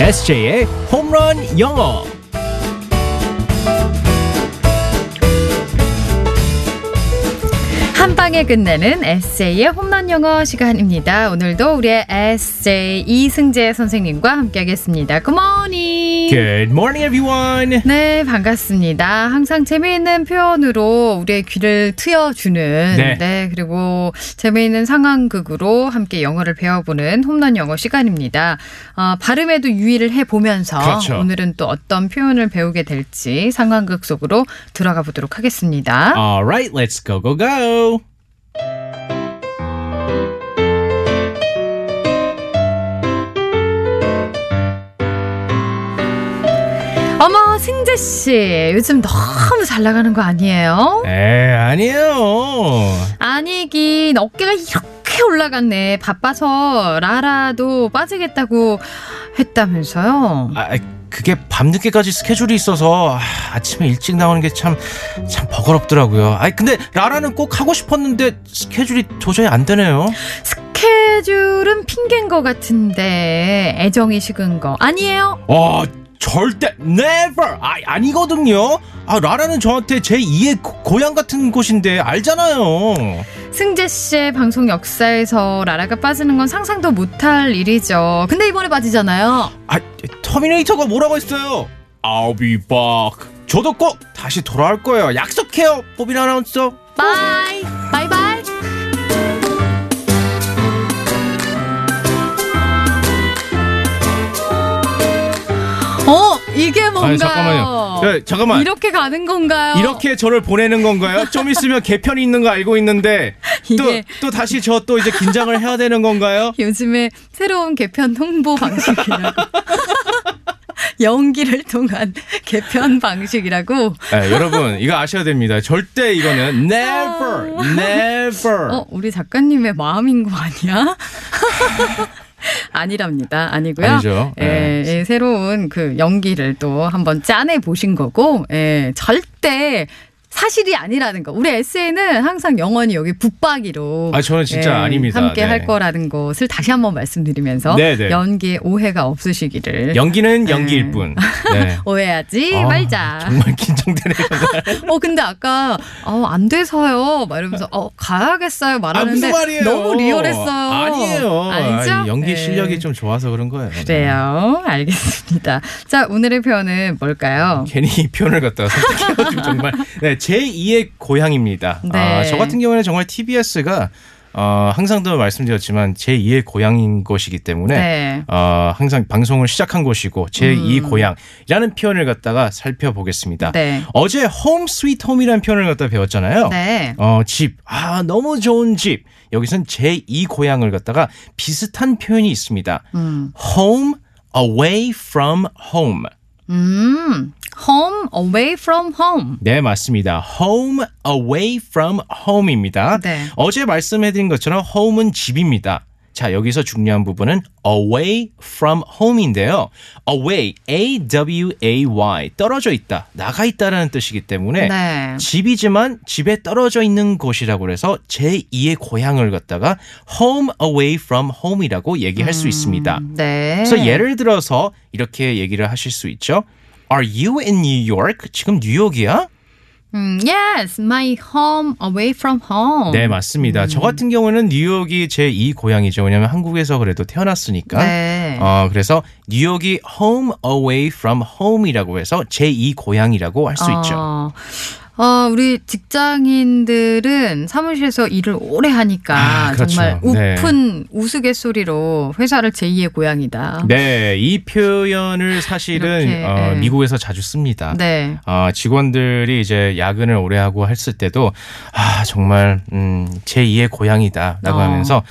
SJ의 홈런 영어. 한 방에 끝내는 에세이의 홈런 영어 시간입니다. 오늘도 우리의 에세이 이승재 선생님과 함께하겠습니다. Good morning. Good morning, everyone. 네, 반갑습니다. 항상 재미있는 표현으로 우리의 귀를 트여주는 네. 그리고 재미있는 상황극으로 함께 영어를 배워보는 홈런 영어 시간입니다. 어, 발음에도 유의를 해보면서 그렇죠. 오늘은 또 어떤 표현을 배우게 될지 상황극 속으로 들어가 보도록 하겠습니다. All right, let's go, go, go. 승재 씨 요즘 너무 잘 나가는 거 아니에요? 에, 아니에요. 아니긴 어깨가 이렇게 올라갔네 바빠서 라라도 빠지겠다고 했다면서요? 아, 그게 밤늦게까지 스케줄이 있어서 아, 아침에 일찍 나오는 게 참 참 버거롭더라고요. 아, 근데 라라는 꼭 하고 싶었는데 스케줄이 도저히 안 되네요. 스케줄은 핑계인 것 같은데 애정이 식은 거 아니에요? 어, 절대 never. 아, 아니거든요. 아, 라라는 저한테 제 2의 고향 같은 곳인데 알잖아요. 승재 씨의 방송 역사에서 라라가 빠지는 건 상상도 못할 일이죠. 근데 이번에 빠지잖아요. 아, 터미네이터가 뭐라고 했어요? I'll be back. 저도 꼭 다시 돌아올 거예요. 약속해요. 보빈 아나운서. bye bye-bye. 이게 뭔가요? 아니, 잠깐만요. 네, 잠깐만. 이렇게 가는 건가요? 이렇게 저를 보내는 건가요? 좀 있으면 개편이 있는 거 알고 있는데 또, 또 다시 저 또 이제 긴장을 해야 되는 건가요? 요즘에 새로운 개편 홍보 방식이라고. 연기를 통한 개편 방식이라고. 네, 여러분 이거 아셔야 됩니다. 절대 이거는 never, never. 어, 우리 작가님의 마음인 거 아니야? 아니랍니다. 아니고요. 아니죠. 예, 네. 예, 새로운 그 연기를 또 한번 짜내 보신 거고, 예, 절대 사실이 아니라는 거. 우리 에세이는 항상 영원히 여기 붙박이로. 아, 저는 진짜 아닙니다. 함께 네. 할 거라는 것을 다시 한번 말씀드리면서 네, 네. 연기에 오해가 없으시기를. 연기는 연기일 뿐. 네. 오해하지 아, 말자. 정말 긴장되네요. 어 근데 아까 어, 안 돼서요. 막 이러면서 어 가야겠어요 아, 말하는데 말이에요? 너무 리얼했어요. 아니에요. 아니죠? 아, 연기 네. 실력이 좀 좋아서 그런 거예요. 그래요. 알겠습니다. 자 오늘의 표현은 뭘까요? 괜히 이 표현을 갖다가 선택해가지고 정말 네, 제 2의 고향입니다. 네. 아, 저 같은 경우에는 정말 TBS가 어, 항상도 말씀드렸지만 제 2의 고향인 곳이기 때문에 네. 어, 항상 방송을 시작한 곳이고 제2 고향이라는 표현을 갖다가 살펴보겠습니다. 음. 네. 어제 home sweet home이라는 표현을 갖다 배웠잖아요. 네. 어, 집. 아, 너무 좋은 집. 여기선 제2 고향을 갖다가 비슷한 표현이 있습니다. 음. home away from home. 음. Home away from home. 네, 맞습니다. home away from home입니다. 네. 어제 말씀해드린 것처럼 home은 집입니다. 자, 여기서 중요한 부분은 away from home인데요. away, A-W-A-Y, 떨어져 있다, 나가 있다라는 뜻이기 때문에 네. 집이지만 집에 떨어져 있는 곳이라고 해서 제2의 고향을 갖다가 home away from home이라고 얘기할 수 있습니다. 네. 그래서 예를 들어서 이렇게 얘기를 하실 수 있죠. Are you in New York? 지금 뉴욕이야? 음, yes, my home away from home. 네, 맞습니다. 저 같은 경우는 뉴욕이 제 2 고향이죠. 왜냐면 한국에서 그래도 태어났으니까. 네. 어, 그래서 뉴욕이 home away from home이라고 해서 제2 고향이라고 할수 있죠. 어, 어, 우리 직장인들은 사무실에서 일을 오래 하니까 아, 그렇죠. 정말 네. 우픈 우스갯소리로 회사를 제2의 고향이다. 네, 이 표현을 사실은 이렇게, 어, 네. 미국에서 자주 씁니다. 네. 어, 직원들이 이제 야근을 오래 하고 했을 때도 아 정말 음, 제 2의 고향이다라고 어. 하면서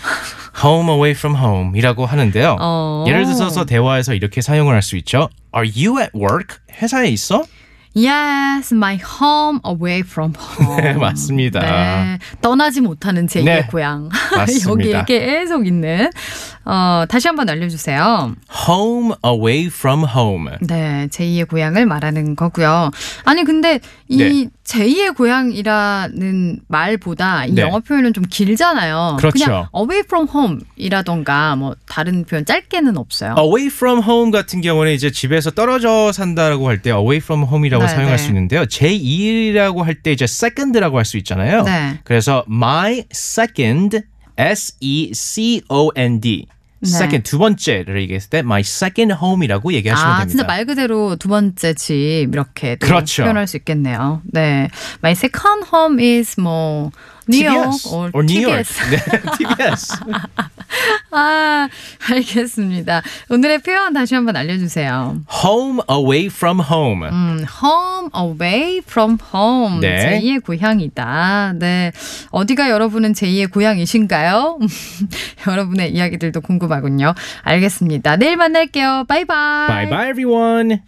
home away from home이라고 하는데요. 어. 예를 들어서 대화에서 이렇게 사용을 할 수 있죠. Are you at work? 회사에 있어? Yes, my home away from home. 네, 맞습니다. 네, 떠나지 못하는 제2의 네, 고향. 맞습니다. 여기에 계속 있는. 어, 다시 한번 알려주세요. Home away from home. 네, 제2의 고향을 말하는 거고요. 아니 근데 이 네. 제2의 고향이라는 말보다 이 네. 영어 표현은 좀 길잖아요. 그렇죠. 냥 away from home이라던가 뭐 다른 표현 짧게는 없어요. away from home 같은 경우는 이제 집에서 떨어져 산다라고 할 때 away from home이라고 네, 사용할 네. 수 있는데요. 제2라고 할 때 이제 second라고 할 수 있잖아요. 네. 그래서 my second S E C O N D 네. second 두 번째를 얘기했을 때 my second home이라고 얘기하시면 아, 됩니다. 진짜 말 그대로 두 번째 집 이렇게 또 그렇죠. 표현할 수 있겠네요. 네. My second home is 뭐 뉴욕 or, or New York. TBS. 네, TBS. 아, 알겠습니다. 오늘의 표현 다시 한번 알려주세요. home away from home. 음, home away from home. 네. 제2의 고향이다. 네. 어디가 여러분은 제2의 고향이신가요? 여러분의 이야기들도 궁금하군요. 알겠습니다. 내일 만날게요. 바이바이. Bye bye everyone.